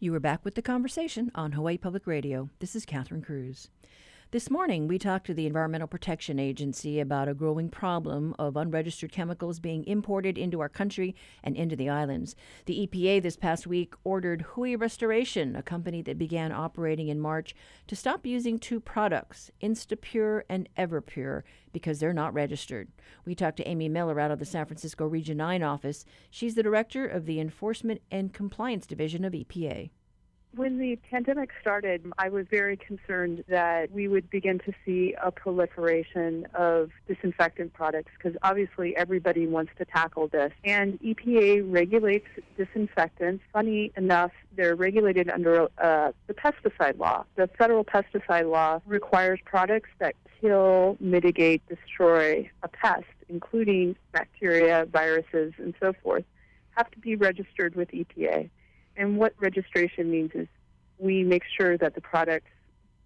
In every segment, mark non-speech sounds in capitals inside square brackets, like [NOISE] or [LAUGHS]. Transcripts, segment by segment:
You are back with the conversation on Hawaii Public Radio. This is Catherine Cruz. This morning, we talked to the Environmental Protection Agency about a growing problem of unregistered chemicals being imported into our country and into the islands. The EPA this past week ordered Hui Restoration, a company that began operating in March, to stop using two products, Instapure and Everpure, because they're not registered. We talked to Amy Miller out of the San Francisco Region 9 office. She's the director of the Enforcement and Compliance Division of EPA. When the pandemic started, I was very concerned that we would begin to see a proliferation of disinfectant products because obviously everybody wants to tackle this. And EPA regulates disinfectants. Funny enough, they're regulated under uh, the pesticide law. The federal pesticide law requires products that kill, mitigate, destroy a pest, including bacteria, viruses, and so forth, have to be registered with EPA. And what registration means is we make sure that the products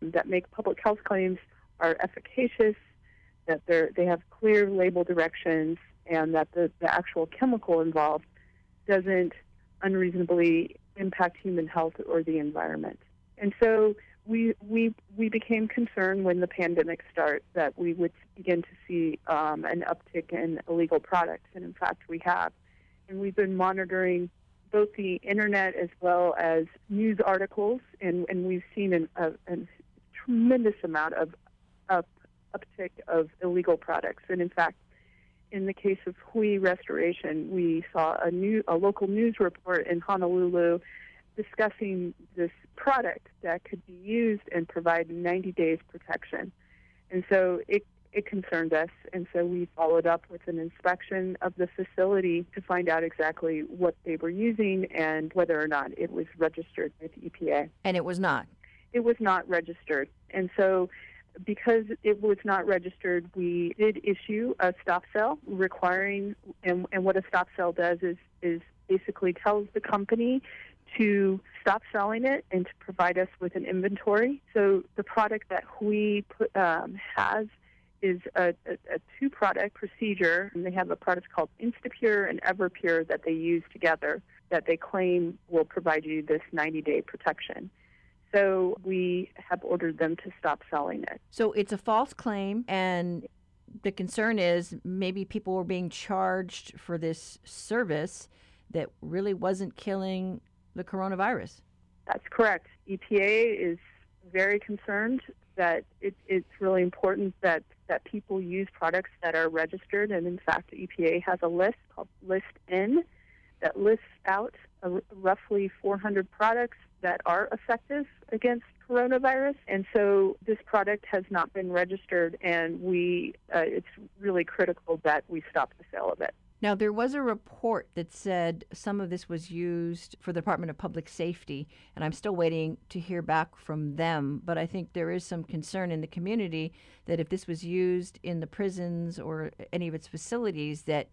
that make public health claims are efficacious, that they they have clear label directions, and that the, the actual chemical involved doesn't unreasonably impact human health or the environment. And so we we we became concerned when the pandemic started that we would begin to see um, an uptick in illegal products, and in fact we have. And we've been monitoring both the internet as well as news articles, and, and we've seen an, a, a tremendous amount of up, uptick of illegal products. And in fact, in the case of Hui Restoration, we saw a new a local news report in Honolulu discussing this product that could be used and provide 90 days protection. And so it it concerned us, and so we followed up with an inspection of the facility to find out exactly what they were using and whether or not it was registered with EPA. And it was not. It was not registered, and so because it was not registered, we did issue a stop sell requiring, and, and what a stop sell does is is basically tells the company to stop selling it and to provide us with an inventory. So the product that we put, um, has is a, a, a two product procedure. And they have a product called Instapure and Everpure that they use together that they claim will provide you this 90 day protection. So we have ordered them to stop selling it. So it's a false claim, and the concern is maybe people were being charged for this service that really wasn't killing the coronavirus. That's correct. EPA is very concerned that it, it's really important that, that people use products that are registered. And in fact, the EPA has a list called List N that lists out roughly 400 products that are effective against coronavirus. And so this product has not been registered, and we uh, it's really critical that we stop the sale of it. Now, there was a report that said some of this was used for the Department of Public Safety, and I'm still waiting to hear back from them. But I think there is some concern in the community that if this was used in the prisons or any of its facilities, that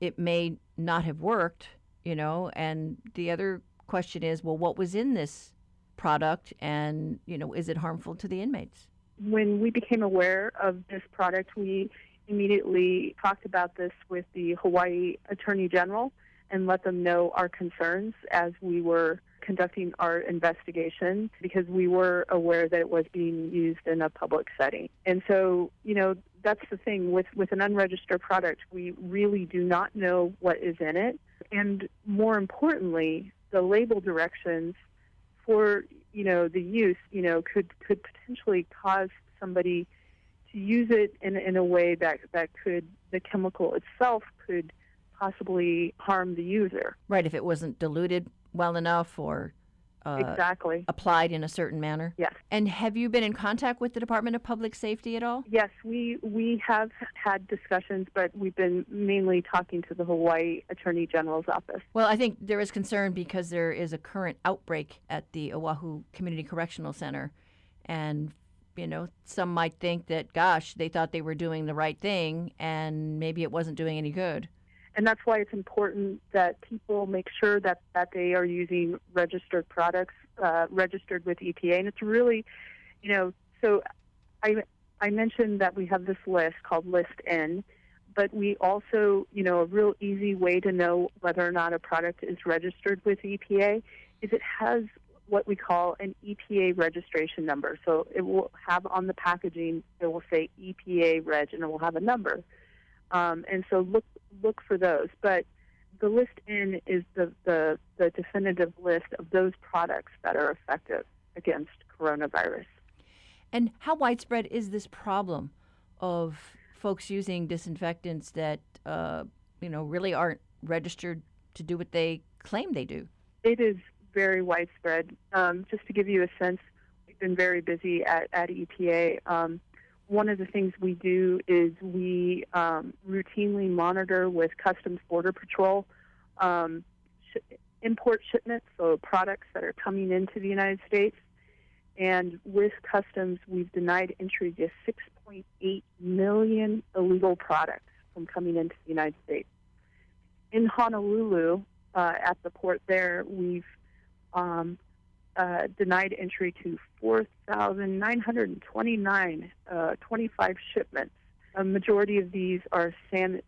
it may not have worked, you know. And the other question is, well, what was in this product, and you know, is it harmful to the inmates? When we became aware of this product, we immediately talked about this with the Hawaii Attorney General and let them know our concerns as we were conducting our investigation because we were aware that it was being used in a public setting. And so, you know, that's the thing with, with an unregistered product, we really do not know what is in it. And more importantly, the label directions for, you know, the use, you know, could, could potentially cause somebody use it in, in a way that, that could, the chemical itself could possibly harm the user. Right, if it wasn't diluted well enough or uh, exactly applied in a certain manner. Yes. And have you been in contact with the Department of Public Safety at all? Yes, we we have had discussions, but we've been mainly talking to the Hawaii Attorney General's office. Well, I think there is concern because there is a current outbreak at the Oahu Community Correctional Center, and you know, some might think that, gosh, they thought they were doing the right thing and maybe it wasn't doing any good. And that's why it's important that people make sure that, that they are using registered products, uh, registered with EPA. And it's really, you know, so I, I mentioned that we have this list called List N, but we also, you know, a real easy way to know whether or not a product is registered with EPA is it has what we call an EPA registration number. So it will have on the packaging, it will say EPA reg, and it will have a number. Um, and so look look for those. But the List N is the, the, the definitive list of those products that are effective against coronavirus. And how widespread is this problem of folks using disinfectants that uh, you know really aren't registered to do what they claim they do? It is very widespread. Um, just to give you a sense, we've been very busy at, at EPA. Um, one of the things we do is we um, routinely monitor with Customs Border Patrol um, sh- import shipments, so products that are coming into the United States. And with Customs, we've denied entry to 6.8 million illegal products from coming into the United States. In Honolulu, uh, at the port there, we've um, uh, denied entry to 4,929, uh, 25 shipments. A majority of these are san-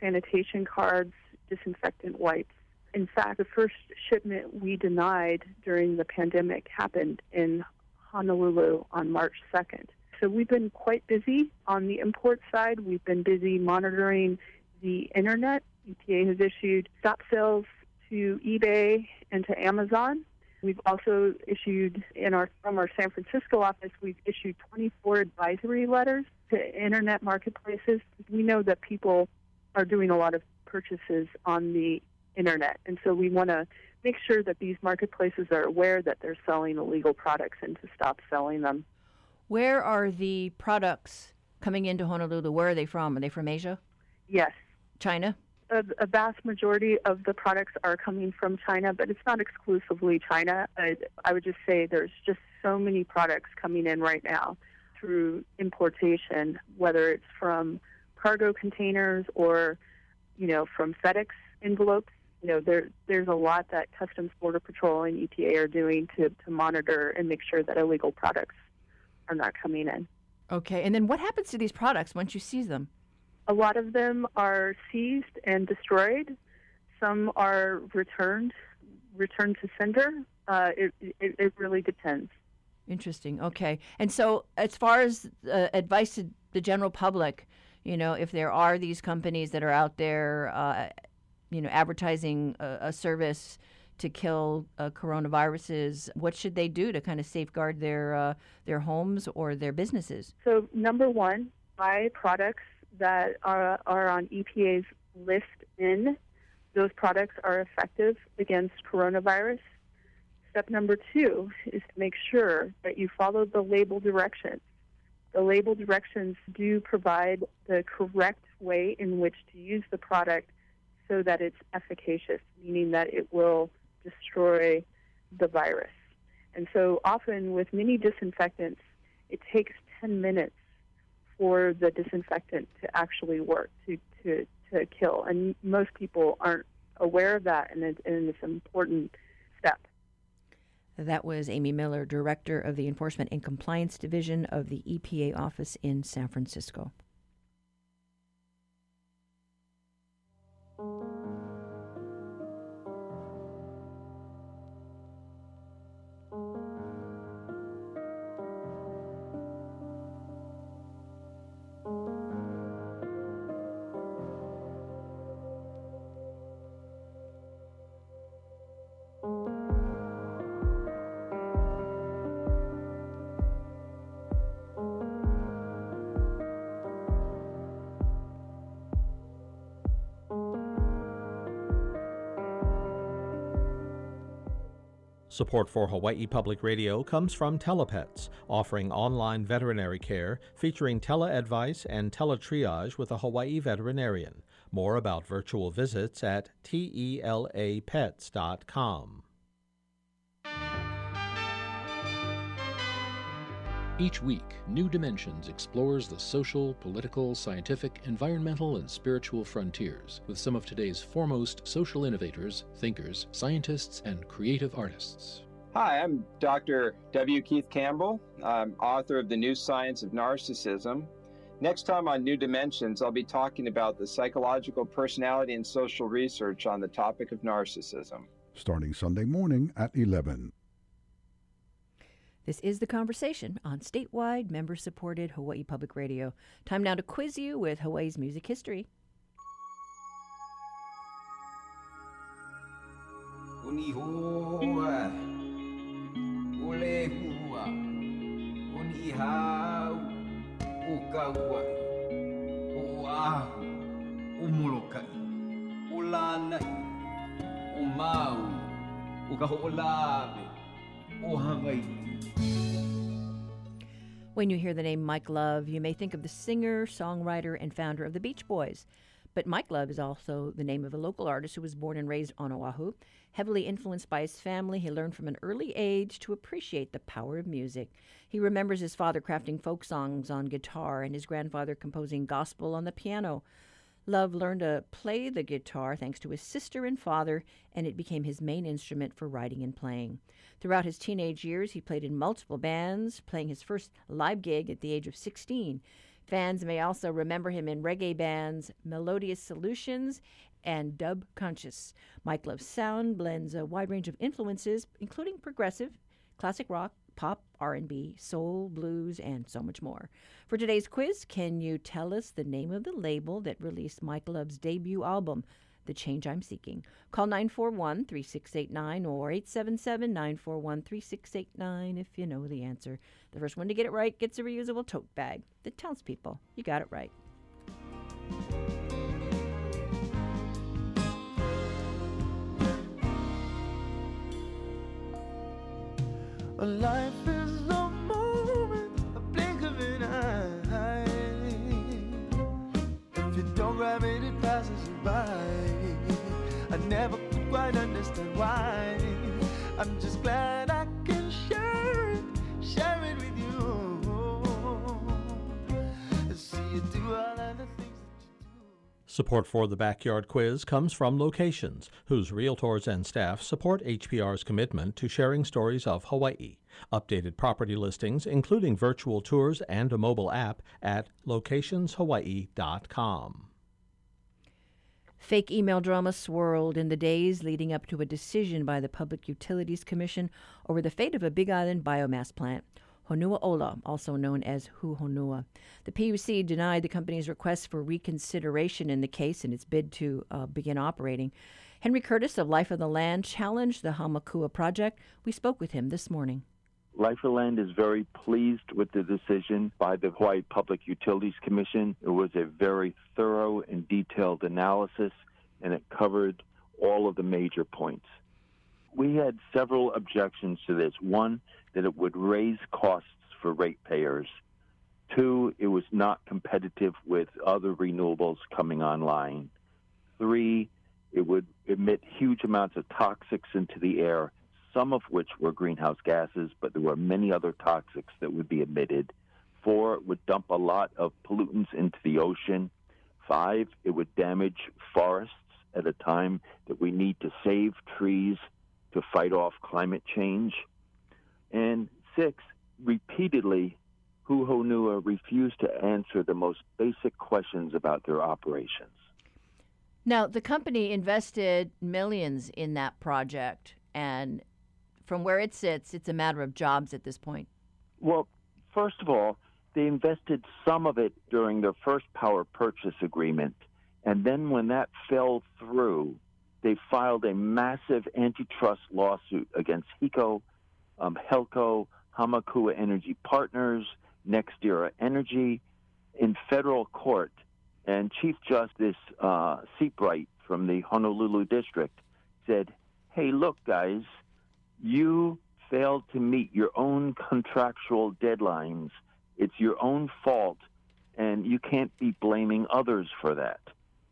sanitation cards, disinfectant wipes. In fact, the first shipment we denied during the pandemic happened in Honolulu on March 2nd. So we've been quite busy on the import side. We've been busy monitoring the internet. EPA has issued stop sales to eBay and to Amazon. We've also issued in our from our San Francisco office, we've issued 24 advisory letters to internet marketplaces. We know that people are doing a lot of purchases on the internet, and so we want to make sure that these marketplaces are aware that they're selling illegal products and to stop selling them. Where are the products coming into Honolulu? Where are they from? Are they from Asia? Yes. China? A, a, vast majority of the products are coming from China, but it's not exclusively China. I, I would just say there's just so many products coming in right now through importation, whether it's from cargo containers or, you know, from FedEx envelopes. You know, there there's a lot that Customs Border Patrol and EPA are doing to, to monitor and make sure that illegal products are not coming in. Okay, and then what happens to these products once you seize them? A lot of them are seized and destroyed. Some are returned, returned to sender. Uh, it, it, it, really depends. Interesting. Okay. And so, as far as uh, advice to the general public, you know, if there are these companies that are out there, uh, you know, advertising a, a service to kill uh, coronaviruses, what should they do to kind of safeguard their uh, their homes or their businesses? So, number one, buy products that are, are on EPA's List N. Those products are effective against coronavirus. Step number two is to make sure that you follow the label directions. The label directions do provide the correct way in which to use the product so that it's efficacious, meaning that it will destroy the virus. And so often with many disinfectants, it takes 10 minutes for the disinfectant to actually work to to to kill, and most people aren't aware of that, and, it, and it's an important step. That was Amy Miller, Director of the Enforcement and Compliance Division of the EPA office in San Francisco. Support for Hawaii Public Radio comes from Telepets, offering online veterinary care featuring tele-advice and tele-triage with a Hawaii veterinarian. More about virtual visits at telapets.com. Each week, New Dimensions explores the social, political, scientific, environmental, and spiritual frontiers with some of today's foremost social innovators, thinkers, scientists, and creative artists. Hi, I'm Dr. W. Keith Campbell. I'm author of The New Science of Narcissism. Next time on New Dimensions, I'll be talking about the psychological personality and social research on the topic of narcissism. starting Sunday morning at 11. This is The Conversation on statewide, member supported Hawaii Public Radio. Time now to quiz you with Hawaii's music history. When you hear the name Mike Love, you may think of the singer, songwriter, and founder of the Beach Boys. But Mike Love is also the name of a local artist who was born and raised on Oahu. Heavily influenced by his family, he learned from an early age to appreciate the power of music. He remembers his father crafting folk songs on guitar and his grandfather composing gospel on the piano. Love learned to play the guitar thanks to his sister and father, and it became his main instrument for writing and playing. Throughout his teenage years, he played in multiple bands, playing his first live gig at the age of 16. Fans may also remember him in reggae bands Melodious Solutions and Dub Conscious. Mike Love's sound blends a wide range of influences, including progressive, classic rock, pop, R&B, soul, blues, and so much more. For today's quiz, can you tell us the name of the label that released Mike Love's debut album, The Change I'm Seeking? Call 941-3689 or 877-941-3689 if you know the answer. The first one to get it right gets a reusable tote bag. that tells people you got it right. Life is a moment, a blink of an eye. If you don't grab it, it passes you by. I never could quite understand why. I'm just glad Support for the Backyard Quiz comes from Locations, whose realtors and staff support HPR's commitment to sharing stories of Hawaii. Updated property listings, including virtual tours and a mobile app, at locationshawaii.com. Fake email drama swirled in the days leading up to a decision by the Public Utilities Commission over the fate of a Big Island biomass plant. Honua Ola, also known as Hu Honua. The PUC denied the company's request for reconsideration in the case in its bid to uh, begin operating. Henry Curtis of Life of the Land challenged the Hamakua project. We spoke with him this morning. Life of the Land is very pleased with the decision by the Hawaii Public Utilities Commission. It was a very thorough and detailed analysis, and it covered all of the major points. We had several objections to this. One, that it would raise costs for ratepayers. Two, it was not competitive with other renewables coming online. Three, it would emit huge amounts of toxics into the air, some of which were greenhouse gases, but there were many other toxics that would be emitted. Four, it would dump a lot of pollutants into the ocean. Five, it would damage forests at a time that we need to save trees to fight off climate change. And six, repeatedly, Hu Honua refused to answer the most basic questions about their operations. Now, the company invested millions in that project, and from where it sits, it's a matter of jobs at this point. Well, first of all, they invested some of it during their first power purchase agreement. And then when that fell through, they filed a massive antitrust lawsuit against HECO, um, Helco, Hamakua Energy Partners, NextEra Energy in federal court. And Chief Justice uh, Seabright from the Honolulu District said, Hey, look, guys, you failed to meet your own contractual deadlines. It's your own fault, and you can't be blaming others for that.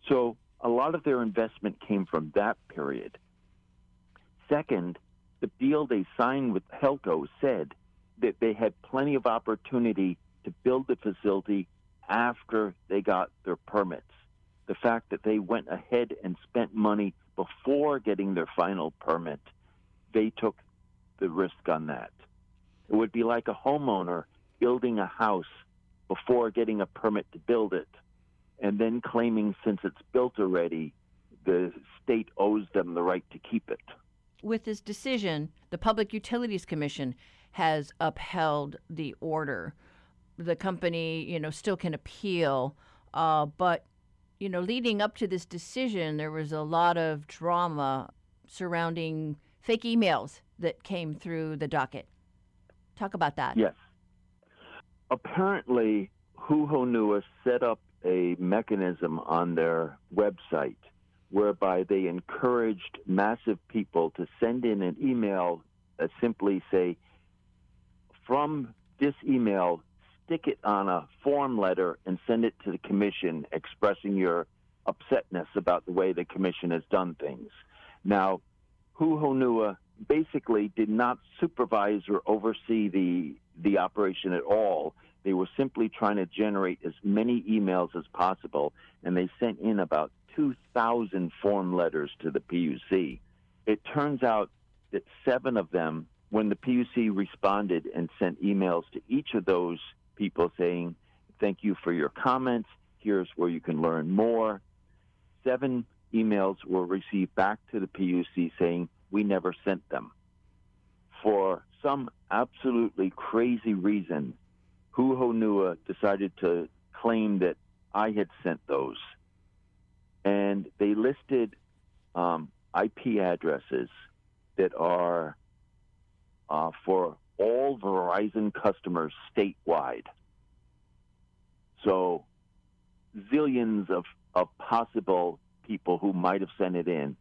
So a lot of their investment came from that period. Second, the deal they signed with Helco said that they had plenty of opportunity to build the facility after they got their permits. The fact that they went ahead and spent money before getting their final permit, they took the risk on that. It would be like a homeowner building a house before getting a permit to build it and then claiming since it's built already, the state owes them the right to keep it. With this decision, the Public Utilities Commission has upheld the order. The company, you know, still can appeal, uh, but you know, leading up to this decision, there was a lot of drama surrounding fake emails that came through the docket. Talk about that. Yes. Apparently, Hu Honua set up a mechanism on their website whereby they encouraged massive people to send in an email that simply say, from this email, stick it on a form letter and send it to the commission expressing your upsetness about the way the commission has done things. Now, Hu Honua basically did not supervise or oversee the the operation at all. They were simply trying to generate as many emails as possible, and they sent in about 2,000 form letters to the PUC. It turns out that seven of them, when the PUC responded and sent emails to each of those people saying, Thank you for your comments, here's where you can learn more, seven emails were received back to the PUC saying, We never sent them. For some absolutely crazy reason, Hu Honua decided to claim that I had sent those. And they listed um, IP addresses that are uh, for all Verizon customers statewide. So, zillions of, of possible people who might have sent it in.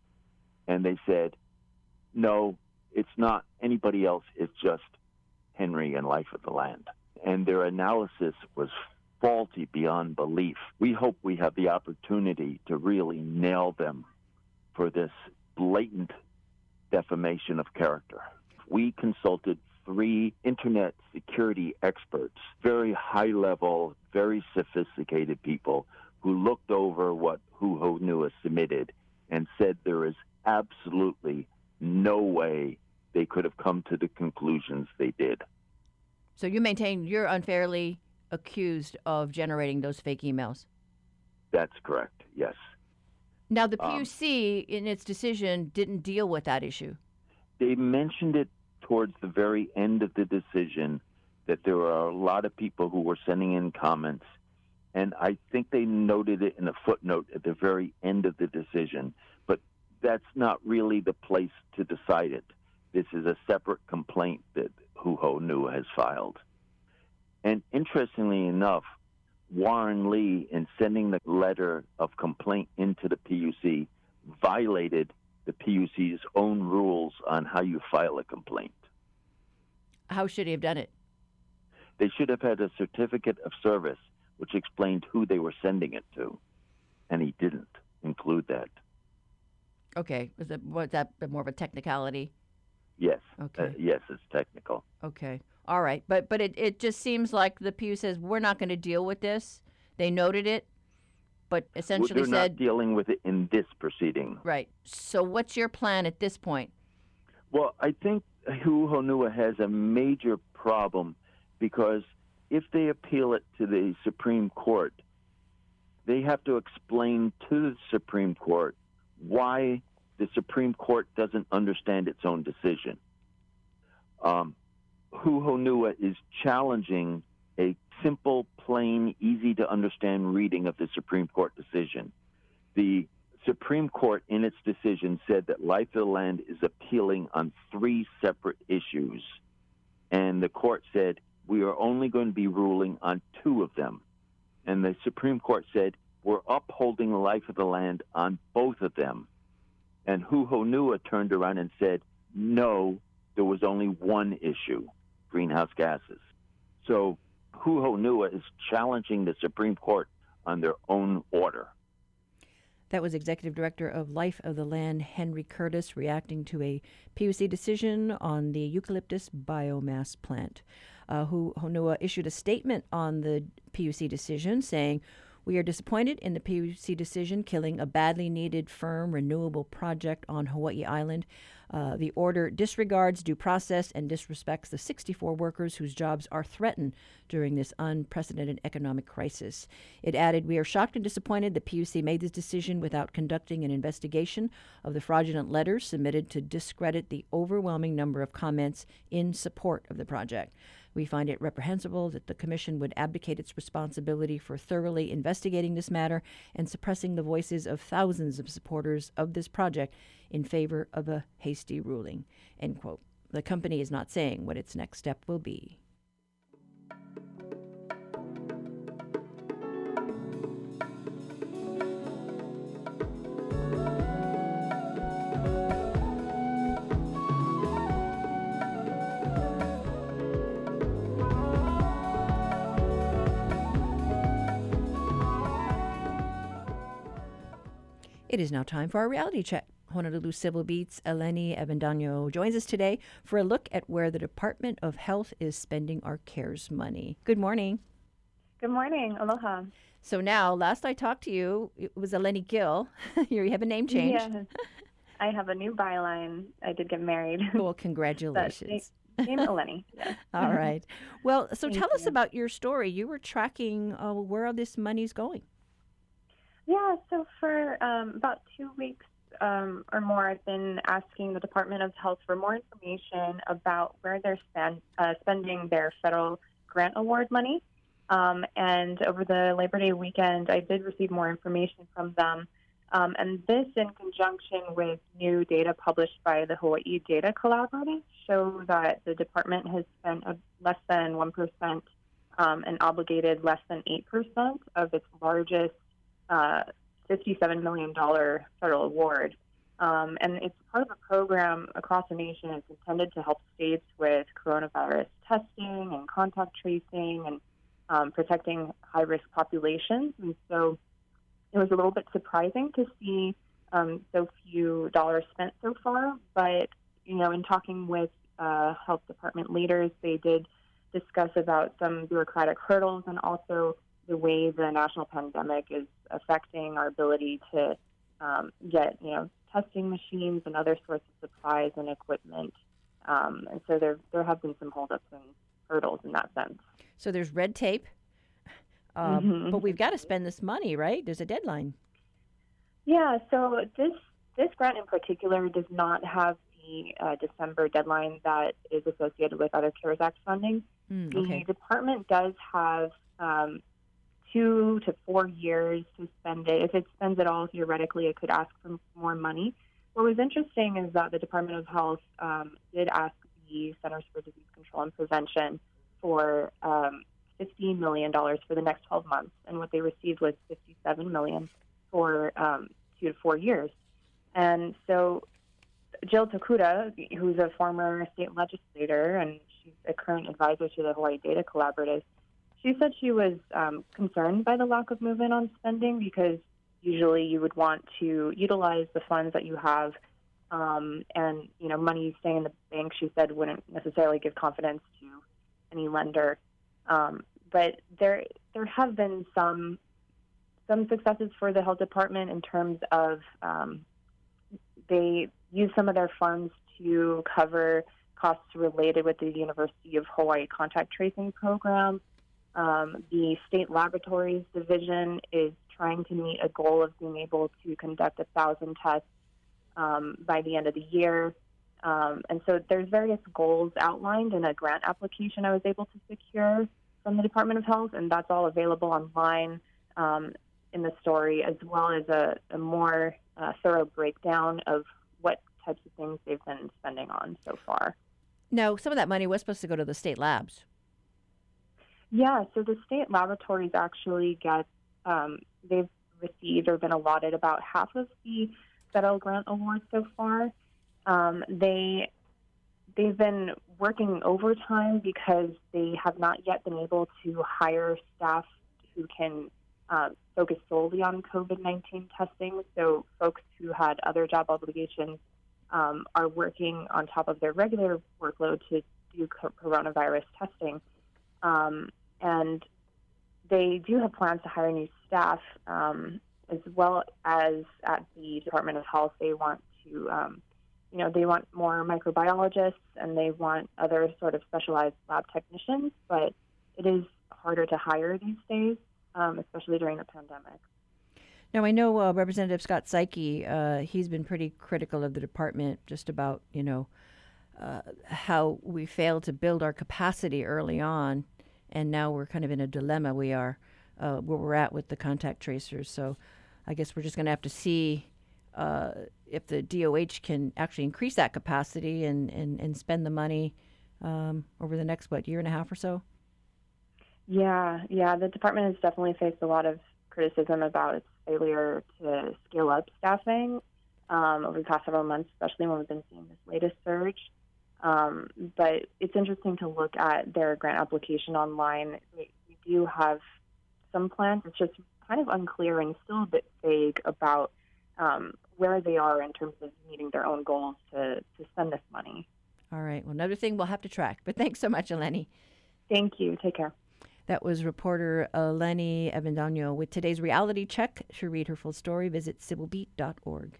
And they said, no, it's not anybody else, it's just Henry and Life of the Land and their analysis was faulty beyond belief. We hope we have the opportunity to really nail them for this blatant defamation of character. We consulted three internet security experts, very high level, very sophisticated people who looked over what Hu Honua submitted and said there is absolutely no way they could have come to the conclusions they did. So you maintain you're unfairly accused of generating those fake emails. That's correct. Yes. Now the PUC um, in its decision didn't deal with that issue. They mentioned it towards the very end of the decision that there were a lot of people who were sending in comments and I think they noted it in a footnote at the very end of the decision, but that's not really the place to decide it. This is a separate complaint that Hu Honua has filed. And interestingly enough, Warren Lee, in sending the letter of complaint into the PUC, violated the PUC's own rules on how you file a complaint. How should he have done it? They should have had a certificate of service which explained who they were sending it to, and he didn't include that. Okay, was that was that more of a technicality? Yes. Uh, okay. Uh, yes, it's technical. Okay. All right. But but it, it just seems like the PUC says we're not going to deal with this. They noted it, but essentially well, said not dealing with it in this proceeding. Right. So what's your plan at this point? Well, I think Hu Honua has a major problem because if they appeal it to the Supreme Court, they have to explain to the Supreme Court why the Supreme Court doesn't understand its own decision. Um, Hu Honua is challenging a simple, plain, easy to understand reading of the Supreme Court decision. The Supreme Court, in its decision, said that Life of the Land is appealing on three separate issues. And the court said, we are only going to be ruling on two of them. And the Supreme Court said, we're upholding the life of the land on both of them. And Hu Honua turned around and said, no, there was only one issue greenhouse gases. So Hu Honua is challenging the Supreme Court on their own order. That was Executive Director of Life of the Land, Henry Curtis, reacting to a PUC decision on the eucalyptus biomass plant. Uh, Honua issued a statement on the PUC decision saying, we are disappointed in the PUC decision killing a badly needed firm renewable project on Hawaii Island. Uh, the order disregards due process and disrespects the 64 workers whose jobs are threatened during this unprecedented economic crisis. It added, We are shocked and disappointed that PUC made this decision without conducting an investigation of the fraudulent letters submitted to discredit the overwhelming number of comments in support of the project. We find it reprehensible that the Commission would abdicate its responsibility for thoroughly investigating this matter and suppressing the voices of thousands of supporters of this project in favor of a hasty ruling. End quote. The company is not saying what its next step will be. It is now time for our reality check. Honolulu Civil Beat's Eleni Avendano joins us today for a look at where the Department of Health is spending our CARES money. Good morning. Good morning. Aloha. So now, last I talked to you, it was Eleni Gill. [LAUGHS] you have a name change. Yes. I have a new byline. I did get married. [LAUGHS] Well, congratulations. Name Eleni. [LAUGHS] All right. Well, so Thank tell us about your story. You were tracking uh, where this money's going. Yeah, so for um, about two weeks um, or more, I've been asking the Department of Health for more information about where they're spend, uh, spending their federal grant award money. Um, and over the Labor Day weekend, I did receive more information from them. Um, and this, in conjunction with new data published by the Hawaii Data Collaborative, show that the department has spent less than 1% um, and obligated less than 8% of its largest uh, $57 million federal award. Um, and it's part of a program across the nation. It's intended to help states with coronavirus testing and contact tracing and um, protecting high risk populations. And so it was a little bit surprising to see um, so few dollars spent so far. But, you know, in talking with uh, health department leaders, they did discuss about some bureaucratic hurdles and also the way the national pandemic is affecting our ability to um, get, you know, testing machines and other sorts of supplies and equipment. Um, and so there there have been some holdups and hurdles in that sense. So there's red tape, um, Mhm. but we've got to spend this money, right? There's a deadline. Yeah, so this this grant in particular does not have the uh, December deadline that is associated with other CARES Act funding. Mm, The department does have um, two to four years to spend it. If it spends it all, theoretically, it could ask for more money. What was interesting is that the Department of Health um, did ask the Centers for Disease Control and Prevention for um, $15 million for the next 12 months, and what they received was 57 million for um, two to four years. And so Jill Tokuda, who's a former state legislator and she's a current advisor to the Hawaii Data Collaborative, she said she was um, concerned by the lack of movement on spending because usually you would want to utilize the funds that you have um, and you know money staying in the bank. She said wouldn't necessarily give confidence to any lender, um, but there there have been some some successes for the health department in terms of um, they use some of their funds to cover costs related with the University of Hawaii contact tracing program. Um, the state laboratories division is trying to meet a goal of being able to conduct a thousand tests um, by the end of the year. Um, and so there's various goals outlined in a grant application I was able to secure from the Department of Health, and that's all available online um, in the story, as well as a, a more uh, thorough breakdown of what types of things they've been spending on so far. No, some of that money was supposed to go to the state labs. Yeah, so the state laboratories actually get, um, they've received or been allotted about half of the federal grant awards so far. Um, they they've been working overtime because they have not yet been able to hire staff who can uh, focus solely on COVID 19 testing. So, folks who had other job obligations um, are working on top of their regular workload to do coronavirus testing. Um, and they do have plans to hire new staff, um, as well as at the Department of Health, they want to um, you know, they want more microbiologists and they want other sort of specialized lab technicians, but it is harder to hire these days, um, especially during the pandemic. Now, I know uh, Representative Scott Saiki, uh, he's been pretty critical of the department just about, you know, uh, how we failed to build our capacity early on, and now we're kind of in a dilemma. We are uh, where we're at with the contact tracers. So I guess we're just going to have to see uh, if the DOH can actually increase that capacity and, and, and spend the money um, over the next, what, year and a half or so? Yeah, yeah. The department has definitely faced a lot of criticism about its failure to scale up staffing um, over the past several months, especially when we've been seeing this latest surge. Um, but it's interesting to look at their grant application online. We, we do have some plans. It's just kind of unclear and still a bit vague about um, where they are in terms of meeting their own goals to, to spend this money. All right. Well, another thing we'll have to track. But thanks so much, Eleni. Thank you. Take care. That was reporter Eleni Avendano with today's reality check. To read her full story, visit civilbeat.org.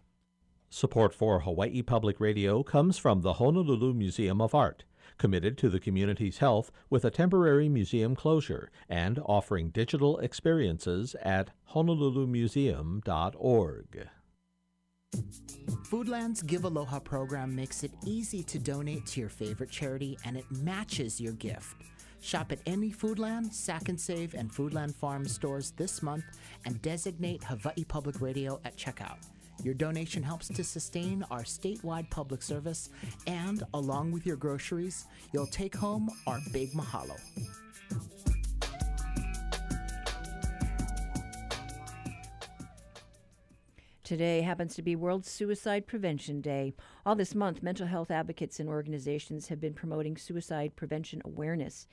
Support for Hawaii Public Radio comes from the Honolulu Museum of Art, committed to the community's health with a temporary museum closure and offering digital experiences at honolulumuseum.org. Foodland's Give Aloha program makes it easy to donate to your favorite charity and it matches your gift. Shop at any Foodland, Sack and Save, and Foodland Farm stores this month and designate Hawaii Public Radio at checkout. Your donation helps to sustain our statewide public service, and along with your groceries, you'll take home our big mahalo. Today happens to be World Suicide Prevention Day. All this month, mental health advocates and organizations have been promoting suicide prevention awareness.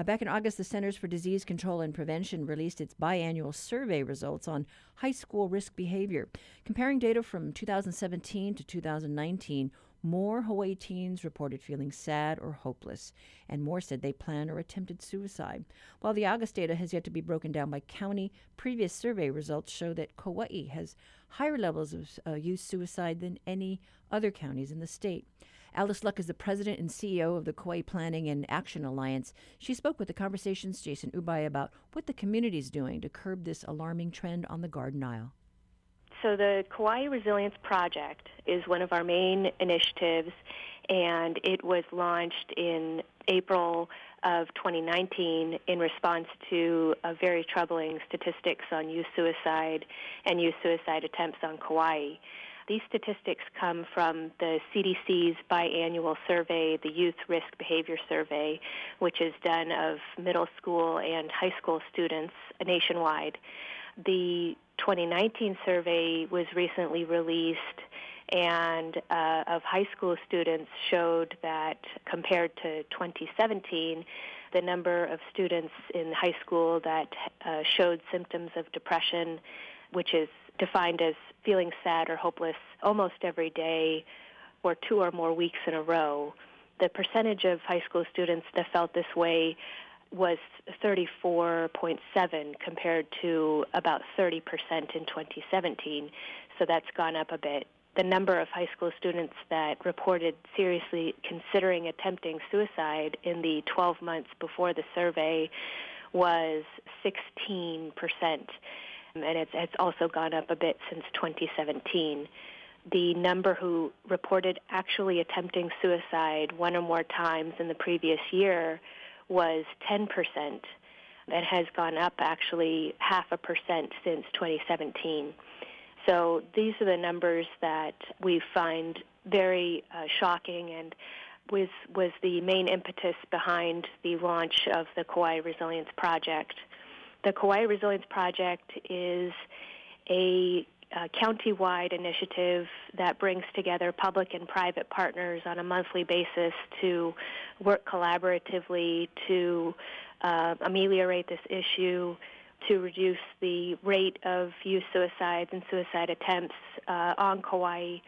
Uh, back in August, the Centers for Disease Control and Prevention released its biannual survey results on high school risk behavior. Comparing data from 2017 to 2019, more Hawaii teens reported feeling sad or hopeless, and more said they planned or attempted suicide. While the August data has yet to be broken down by county, previous survey results show that Kauai has higher levels of uh, youth suicide than any other counties in the state. Alice Luck is the president and CEO of the Kauai Planning and Action Alliance. She spoke with the Conversation's Jason Ubay about what the community is doing to curb this alarming trend on the Garden Isle. So, the Kauai Resilience Project is one of our main initiatives, and it was launched in April of 2019 in response to very troubling statistics on youth suicide and youth suicide attempts on Kauai. These statistics come from the CDC's biannual survey, the Youth Risk Behavior Survey, which is done of middle school and high school students nationwide. The 2019 survey was recently released and uh, of high school students showed that compared to 2017, the number of students in high school that uh, showed symptoms of depression, which is defined as feeling sad or hopeless almost every day or two or more weeks in a row, the percentage of high school students that felt this way was 34.7 compared to about 30% in 2017. So that's gone up a bit. The number of high school students that reported seriously considering attempting suicide in the 12 months before the survey was 16%. And it's, it's also gone up a bit since 2017 the number who reported actually attempting suicide one or more times in the previous year was 10% and has gone up actually half a percent since 2017. So these are the numbers that we find very uh, shocking and was was the main impetus behind the launch of the Kauai Resilience Project. The Kauai Resilience Project is a a county-wide initiative that brings together public and private partners on a monthly basis to work collaboratively to uh, ameliorate this issue, to reduce the rate of youth suicides and suicide attempts uh, on Kauai.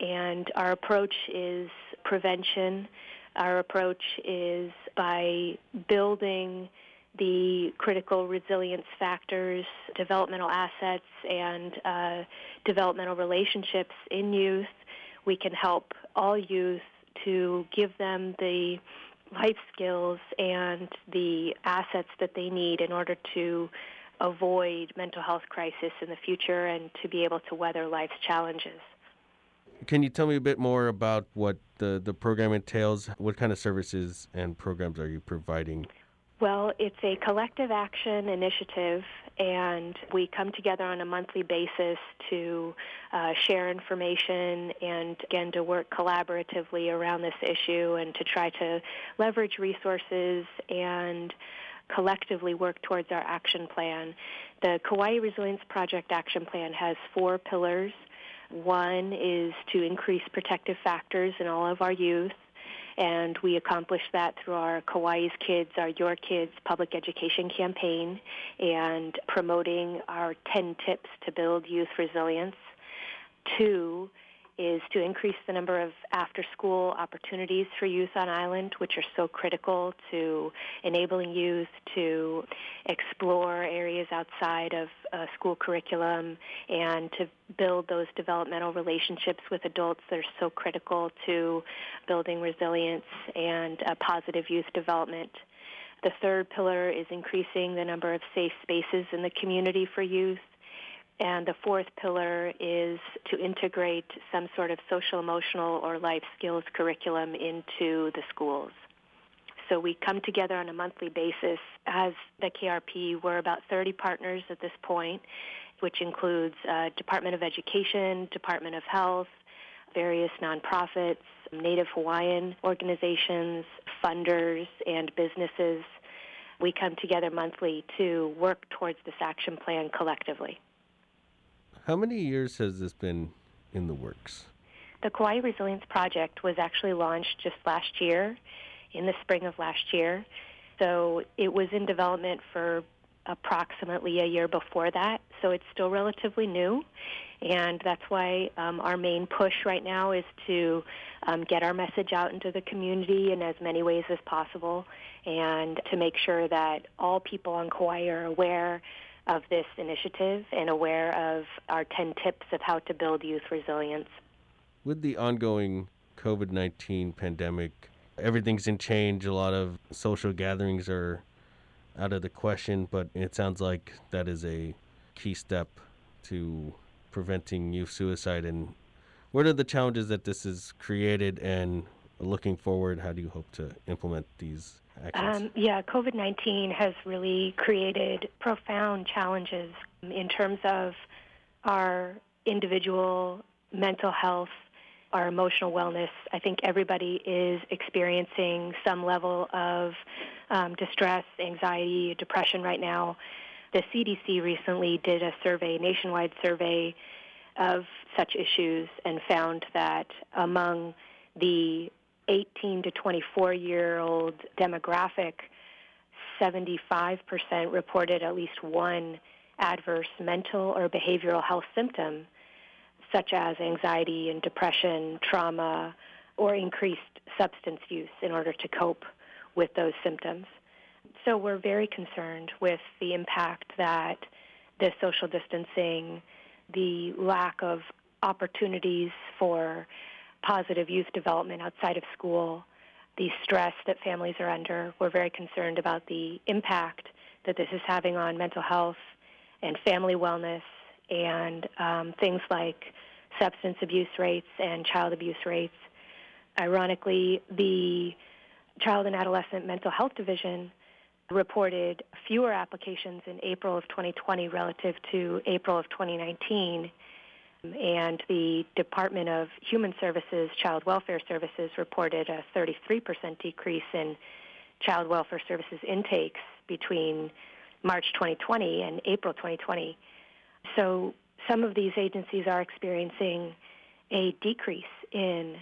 And our approach is prevention. Our approach is by building the critical resilience factors, developmental assets, and uh, developmental relationships in youth. We can help all youth to give them the life skills and the assets that they need in order to avoid mental health crisis in the future and to be able to weather life's challenges. Can you tell me a bit more about what the, the program entails? What kind of services and programs are you providing? Well, it's a collective action initiative, and we come together on a monthly basis to uh, share information and, again, to work collaboratively around this issue and to try to leverage resources and collectively work towards our action plan. The Kauai Resilience Project action plan has four pillars. One is to increase protective factors in all of our youth, and we accomplish that through our Kauai's Kids, our Your Kids public education campaign, and promoting our 10 tips to build youth resilience. Two is to increase the number of after school opportunities for youth on island, which are so critical to enabling youth to explore areas outside of uh, school curriculum and to build those developmental relationships with adults that are so critical to building resilience and uh, positive youth development. The third pillar is increasing the number of safe spaces in the community for youth and the fourth pillar is to integrate some sort of social, emotional, or life skills curriculum into the schools. So we come together on a monthly basis as the KRP. We're about 30 partners at this point, which includes uh, Department of Education, Department of Health, various nonprofits, Native Hawaiian organizations, funders, and businesses. We come together monthly to work towards this action plan collectively. How many years has this been in the works? The Kauai Resilience Project was actually launched just last year, in the spring of last year. So it was in development for approximately a year before that, so it's still relatively new. And that's why um, our main push right now is to um, get our message out into the community in as many ways as possible and to make sure that all people on Kauai are aware of this initiative and aware of our 10 tips of how to build youth resilience. With the ongoing COVID 19 pandemic, everything's in change. A lot of social gatherings are out of the question, but it sounds like that is a key step to preventing youth suicide. And what are the challenges that this has created? And looking forward, how do you hope to implement these um, yeah, COVID 19 has really created profound challenges in terms of our individual mental health, our emotional wellness. I think everybody is experiencing some level of um, distress, anxiety, depression right now. The CDC recently did a survey, nationwide survey of such issues, and found that among the 18 to 24 year old demographic, 75% reported at least one adverse mental or behavioral health symptom, such as anxiety and depression, trauma, or increased substance use in order to cope with those symptoms. So we're very concerned with the impact that the social distancing, the lack of opportunities for positive youth development outside of school, the stress that families are under. We're very concerned about the impact that this is having on mental health and family wellness and um, things like substance abuse rates and child abuse rates. Ironically, the Child and Adolescent Mental Health Division reported fewer applications in April of 2020 relative to April of 2019 and the Department of Human Services Child Welfare Services reported a 33% decrease in child welfare services intakes between March 2020 and April 2020. So some of these agencies are experiencing a decrease in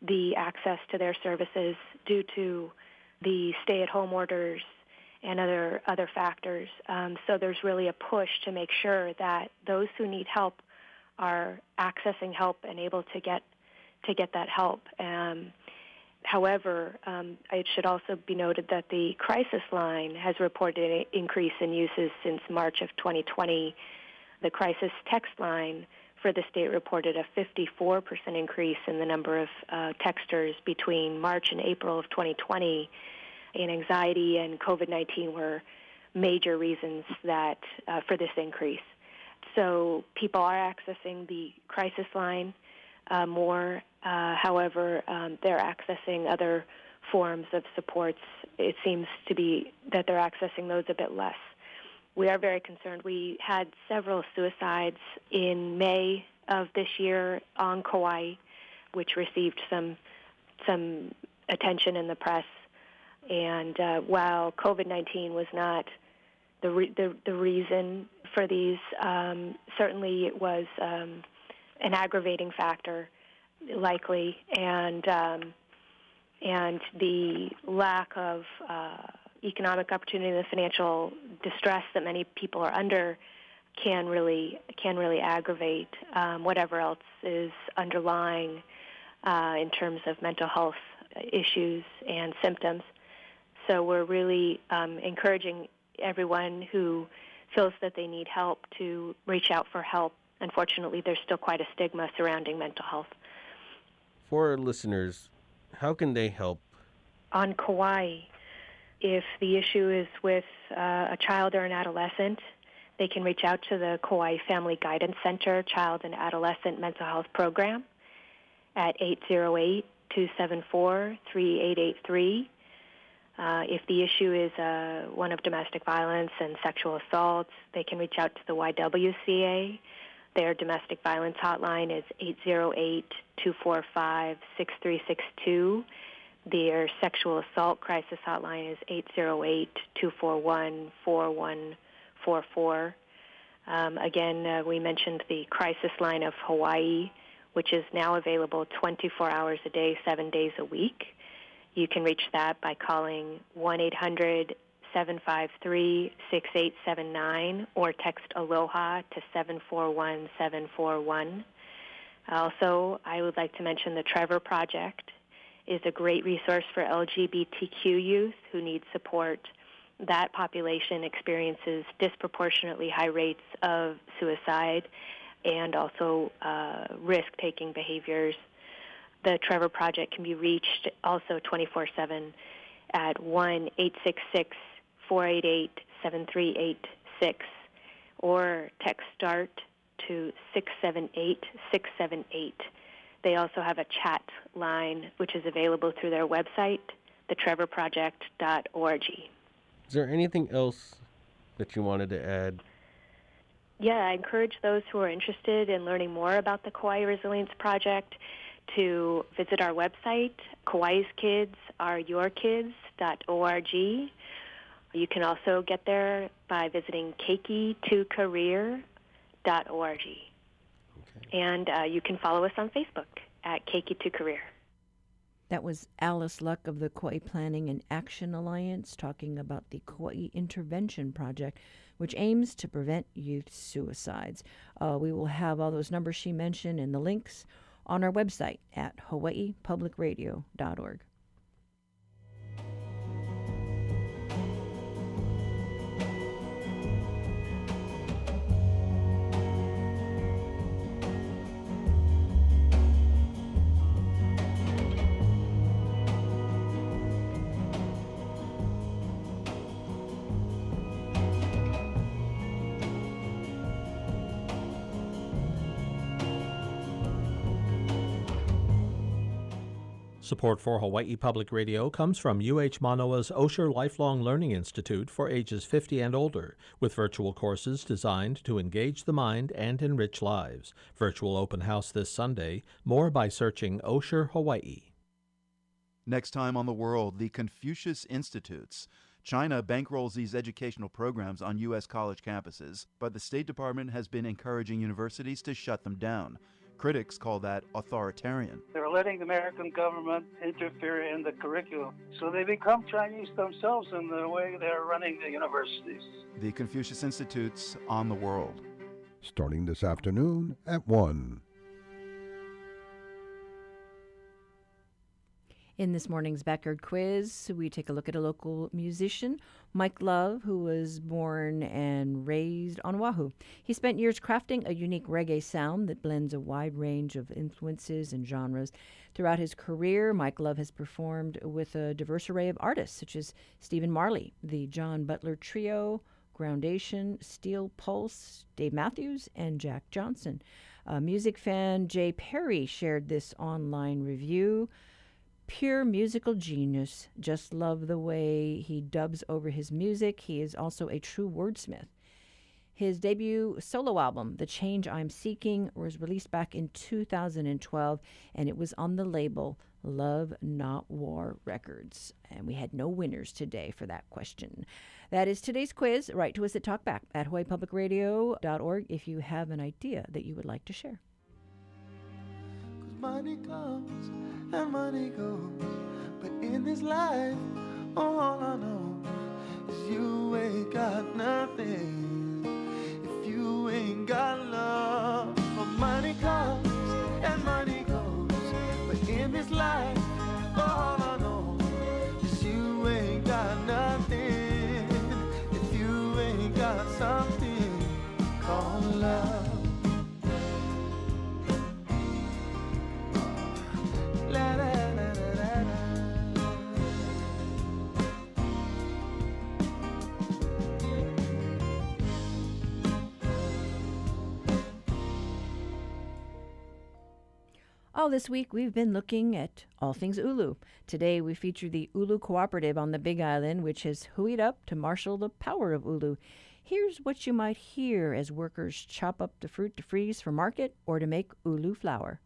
the access to their services due to the stay-at-home orders and other other factors. Um, so there's really a push to make sure that those who need help are accessing help and able to get to get that help. Um, however, um, it should also be noted that the crisis line has reported an increase in uses since March of 2020. The crisis text line for the state reported a 54% increase in the number of uh, texters between March and April of 2020. And anxiety and COVID 19 were major reasons that uh, for this increase. So people are accessing the crisis line uh, more. Uh, however, um, they're accessing other forms of supports. It seems to be that they're accessing those a bit less. We are very concerned. We had several suicides in May of this year on Kauai, which received some some attention in the press. And uh, while COVID-19 was not the, re- the the reason for these, um, certainly it was um, an aggravating factor, likely, and um, and the lack of uh, economic opportunity, and the financial distress that many people are under, can really can really aggravate um, whatever else is underlying uh, in terms of mental health issues and symptoms. So we're really um, encouraging everyone who feels that they need help to reach out for help. Unfortunately, there's still quite a stigma surrounding mental health. For our listeners, how can they help? On Kauai, if the issue is with uh, a child or an adolescent, they can reach out to the Kauai Family Guidance Center Child and Adolescent Mental Health Program at 808 274 3883. Uh, if the issue is uh, one of domestic violence and sexual assaults, they can reach out to the YWCA. Their domestic violence hotline is 808 245 6362. Their sexual assault crisis hotline is 808 241 4144. Um, again, uh, we mentioned the crisis line of Hawaii, which is now available 24 hours a day, seven days a week. You can reach that by calling 1 800 753 6879 or text Aloha to 741 741. Also, I would like to mention the Trevor Project is a great resource for LGBTQ youth who need support. That population experiences disproportionately high rates of suicide and also uh, risk taking behaviors the Trevor Project can be reached also 24 7 at 1 866 488 7386 or text START to 678 678. They also have a chat line which is available through their website, thetrevorproject.org. Is there anything else that you wanted to add? Yeah, I encourage those who are interested in learning more about the Kauai Resilience Project to visit our website, Kauai's Kids Are Your Kids.org. You can also get there by visiting keiki2career.org. Okay. And uh, you can follow us on Facebook at Keiki2Career. That was Alice Luck of the Kauai Planning and Action Alliance talking about the Kauai Intervention Project, which aims to prevent youth suicides. Uh, we will have all those numbers she mentioned and the links on our website at hawaiipublicradio.org. Support for Hawaii Public Radio comes from UH Manoa's Osher Lifelong Learning Institute for ages 50 and older, with virtual courses designed to engage the mind and enrich lives. Virtual open house this Sunday. More by searching Osher Hawaii. Next time on the world, the Confucius Institutes. China bankrolls these educational programs on U.S. college campuses, but the State Department has been encouraging universities to shut them down. Critics call that authoritarian. They're letting the American government interfere in the curriculum. So they become Chinese themselves in the way they're running the universities. The Confucius Institutes on the World. Starting this afternoon at 1. In this morning's backyard quiz, we take a look at a local musician, Mike Love, who was born and raised on Oahu. He spent years crafting a unique reggae sound that blends a wide range of influences and genres. Throughout his career, Mike Love has performed with a diverse array of artists, such as Stephen Marley, the John Butler Trio, Groundation, Steel Pulse, Dave Matthews, and Jack Johnson. Music fan, Jay Perry, shared this online review. Pure musical genius. Just love the way he dubs over his music. He is also a true wordsmith. His debut solo album, The Change I'm Seeking, was released back in 2012 and it was on the label Love Not War Records. And we had no winners today for that question. That is today's quiz. Write to us at talkback at hawaiipublicradio.org if you have an idea that you would like to share. Money comes and money goes, but in this life, all I know is you ain't got nothing if you ain't got love. But money comes and money goes, but in this life, All this week, we've been looking at all things Ulu. Today, we feature the Ulu Cooperative on the Big Island, which has hui'd up to marshal the power of Ulu. Here's what you might hear as workers chop up the fruit to freeze for market or to make Ulu flour.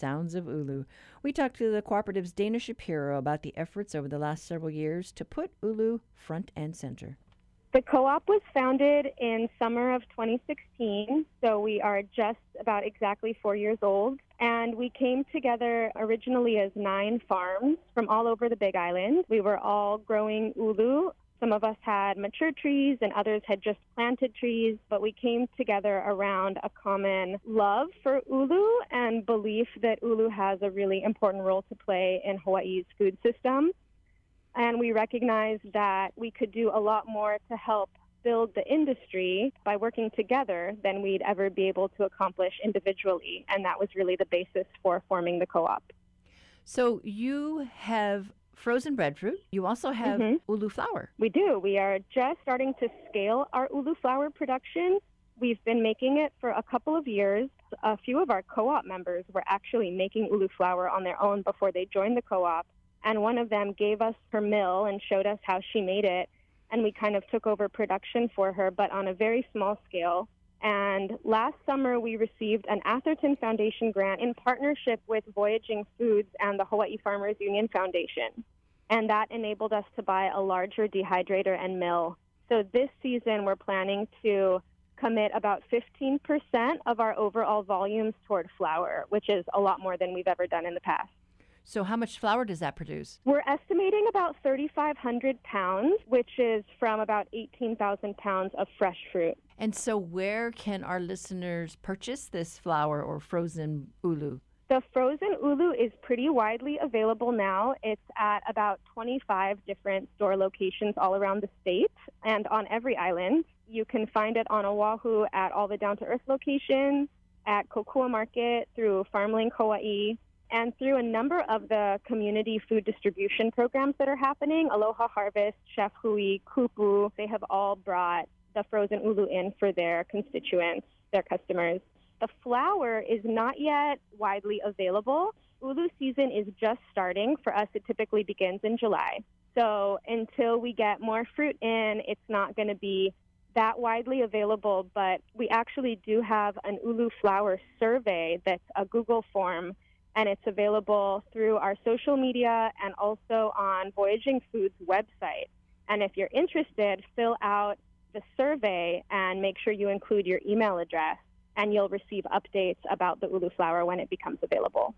Sounds of Ulu. We talked to the cooperative's Dana Shapiro about the efforts over the last several years to put Ulu front and center. The co op was founded in summer of 2016, so we are just about exactly four years old. And we came together originally as nine farms from all over the Big Island. We were all growing ulu. Some of us had mature trees and others had just planted trees, but we came together around a common love for ulu and belief that ulu has a really important role to play in Hawaii's food system and we recognized that we could do a lot more to help build the industry by working together than we'd ever be able to accomplish individually. And that was really the basis for forming the co op. So you have frozen breadfruit. You also have mm-hmm. ulu flour. We do. We are just starting to scale our ulu flour production. We've been making it for a couple of years. A few of our co op members were actually making ulu flour on their own before they joined the co op and one of them gave us her mill and showed us how she made it and we kind of took over production for her but on a very small scale and last summer we received an atherton foundation grant in partnership with voyaging foods and the hawaii farmers union foundation. And that enabled us to buy a larger dehydrator and mill. So this season we're planning to commit about 15% of our overall volumes toward flour which is a lot more than we've ever done in the past So, how much flour does that produce? We're estimating about 3,500 pounds, which is from about 18,000 pounds of fresh fruit. And so, where can our listeners purchase this flour or frozen ulu? The frozen ulu is pretty widely available now. It's at about 25 different store locations all around the state and on every island. You can find it on Oahu at all the Down to Earth locations, at Kokua Market, through Farmlink Hawaii, and through a number of the community food distribution programs that are happening. Aloha Harvest, Chef Hui, Kupu, they have all brought the frozen ulu in for their constituents, their customers. The flour is not yet widely available. Ulu season is just starting. For us, it typically begins in July. So until we get more fruit in, it's not going to be that widely available, but we actually do have an ulu flour survey that's a Google form, and it's available through our social media and also on Voyaging Foods website. And if you're interested, fill out the survey and make sure you include your email address, and you'll receive updates about the ulu flour when it becomes available.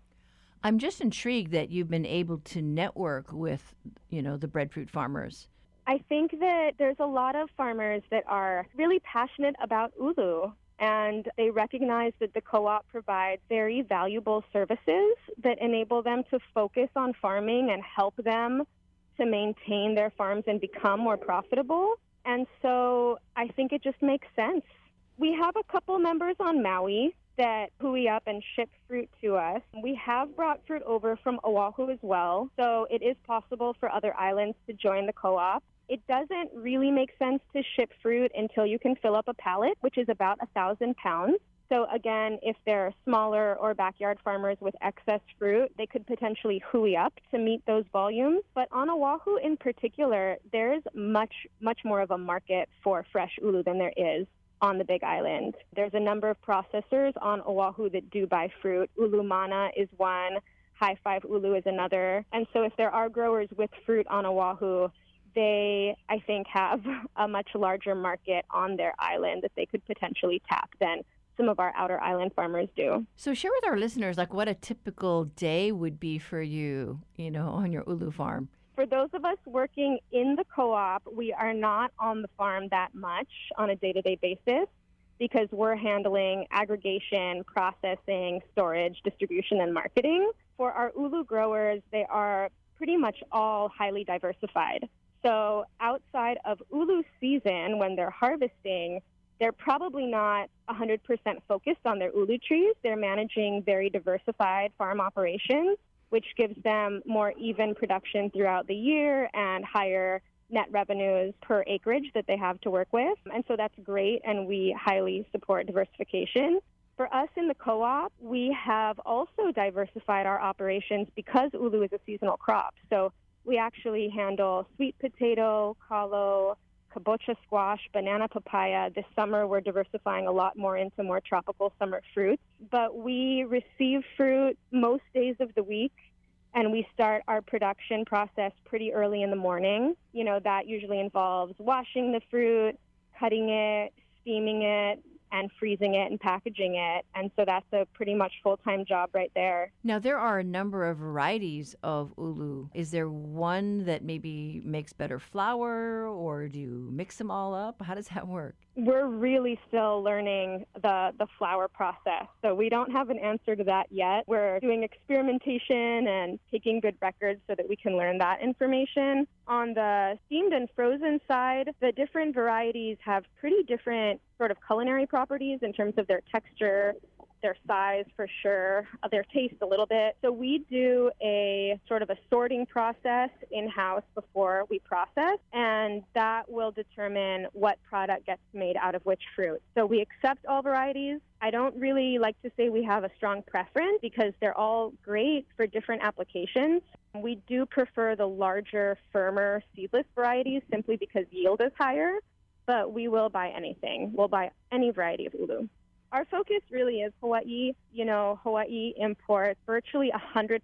I'm just intrigued that you've been able to network with, you know, the breadfruit farmers. I think that there's a lot of farmers that are really passionate about ulu and they recognize that the co-op provides very valuable services that enable them to focus on farming and help them to maintain their farms and become more profitable. And so I think it just makes sense. We have a couple members on Maui that hui up and ship fruit to us. We have brought fruit over from Oahu as well, so it is possible for other islands to join the co op. It doesn't really make sense to ship fruit until you can fill up a pallet, which is about a thousand pounds. So again, if they're smaller or backyard farmers with excess fruit, they could potentially hui up to meet those volumes. But on Oahu in particular, there's much, much more of a market for fresh ulu than there is on the Big Island. There's a number of processors on Oahu that do buy fruit. Ulumana is one, High Five Ulu is another. And so if there are growers with fruit on Oahu, they, I think, have [LAUGHS] a much larger market on their island that they could potentially tap than some of our outer island farmers do. So share with our listeners like what a typical day would be for you, you know, on your ulu farm for those of us working in the co op, we are not on the farm that much on a day to day basis because we're handling aggregation, processing, storage, distribution, and marketing. For our ulu growers, they are pretty much all highly diversified. So outside of ulu season, when they're harvesting, they're probably not 100% focused on their ulu trees. They're managing very diversified farm operations which gives them more even production throughout the year and higher net revenues per acreage that they have to work with. And so that's great, and we highly support diversification. For us in the co op, we have also diversified our operations because ulu is a seasonal crop. So we actually handle sweet potato, kalo, kabocha squash, banana papaya. This summer, we're diversifying a lot more into more tropical summer fruits. But we receive fruit most days of the week, and we start our production process pretty early in the morning. You know, that usually involves washing the fruit, cutting it, steaming it, and freezing it and packaging it. And so that's a pretty much full time job right there. Now, there are a number of varieties of ulu. Is there one that maybe makes better flour, or do you mix them all up? How does that work? We're really still learning the, the flour process. So we don't have an answer to that yet. We're doing experimentation and taking good records so that we can learn that information. On the steamed and frozen side, the different varieties have pretty different sort of culinary properties in terms of their texture, their size for sure, uh, their taste a little bit. So we do a sort of a sorting process in house before we process, and that will determine what product gets made out of which fruit. So we accept all varieties. I don't really like to say we have a strong preference because they're all great for different applications. We do prefer the larger, firmer seedless varieties simply because yield is higher but we will buy anything. We'll buy any variety of ulu. Our focus really is Hawaii. You know, Hawaii imports virtually 100%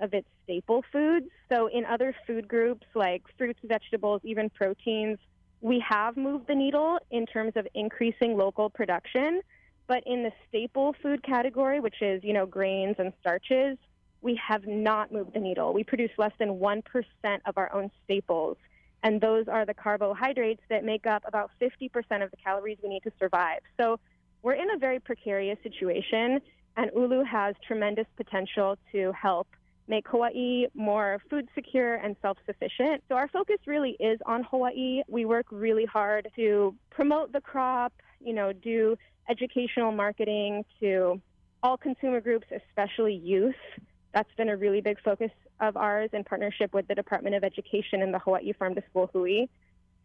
of its staple foods. So, in other food groups like fruits, vegetables, even proteins, we have moved the needle in terms of increasing local production. But in the staple food category, which is, you know, grains and starches, we have not moved the needle. We produce less than 1% of our own staples and those are the carbohydrates that make up about 50% of the calories we need to survive. So we're in a very precarious situation, and Ulu has tremendous potential to help make Hawaii more food secure and self sufficient. So our focus really is on Hawaii. We work really hard to promote the crop, you know, do educational marketing to all consumer groups, especially youth. That's been a really big focus of ours in partnership with the Department of Education and the Hawaii Farm to School Hui.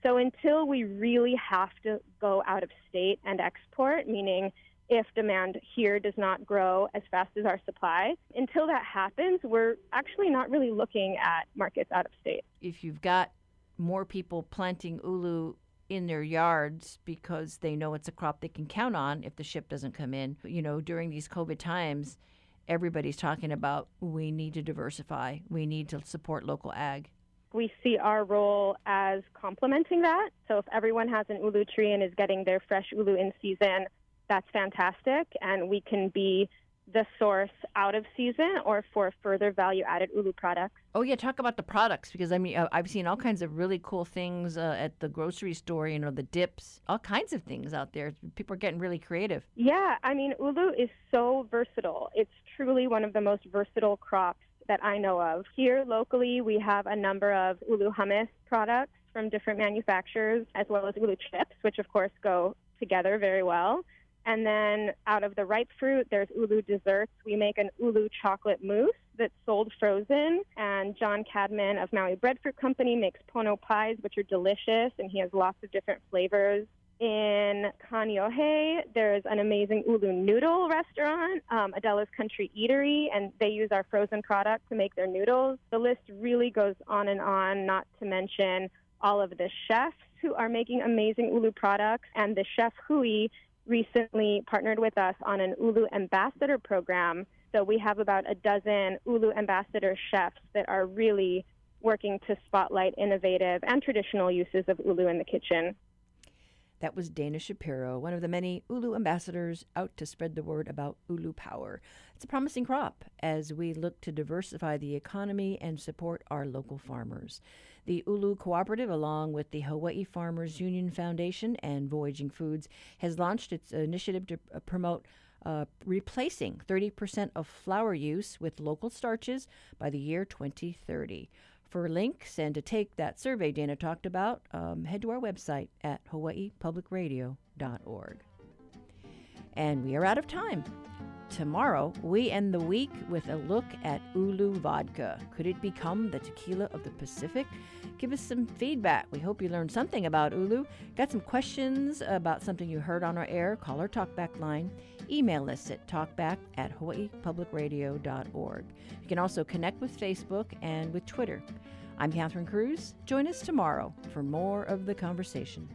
So until we really have to go out of state and export, meaning if demand here does not grow as fast as our supply, until that happens, we're actually not really looking at markets out of state. If you've got more people planting ulu in their yards because they know it's a crop they can count on if the ship doesn't come in. You know, during these COVID times, everybody's talking about we need to diversify, we need to support local ag. We see our role as complementing that. So if everyone has an ulu tree and is getting their fresh ulu in season, that's fantastic. And we can be the source out of season or for further value added ulu products. Oh yeah, talk about the products because I mean uh, I've seen all kinds of really cool things uh, at the grocery store. You know the dips, all kinds of things out there. People are getting really creative. Yeah, I mean ulu is so versatile. It's truly one of the most versatile crops that I know of. Here locally, we have a number of ulu hummus products from different manufacturers, as well as ulu chips, which of course go together very well. And then out of the ripe fruit, there's Ulu desserts. We make an Ulu chocolate mousse that's sold frozen. And John Cadman of Maui Breadfruit Company makes pono pies, which are delicious, and he has lots of different flavors. In Kaneohe, there's an amazing Ulu noodle restaurant, um, Adela's Country Eatery, and they use our frozen product to make their noodles. The list really goes on and on, not to mention all of the chefs who are making amazing Ulu products, and the chef Hui recently partnered with us on an Ulu ambassador program. So we have about a dozen Ulu ambassador chefs that are really working to spotlight innovative and traditional uses of Ulu in the kitchen. That was Dana Shapiro, one of the many Ulu ambassadors out to spread the word about Ulu power. It's a promising crop as we look to diversify the economy and support our local farmers. The Ulu Cooperative, along with the Hawaii Farmers Union Foundation and Voyaging Foods, has launched its initiative to promote uh, replacing 30% of flour use with local starches by the year 2030. For links and to take that survey Dana talked about, um, head to our website at hawaiipublicradio.org. And we are out of time. Tomorrow, we end the week with a look at Ulu Vodka. Could it become the tequila of the Pacific? Give us some feedback. We hope you learned something about Ulu. Got some questions about something you heard on our air? Call our talkback line. Email us at talkback at hawaiipublicradio.org. You can also connect with Facebook and with Twitter. I'm Catherine Cruz. Join us tomorrow for more of the conversation.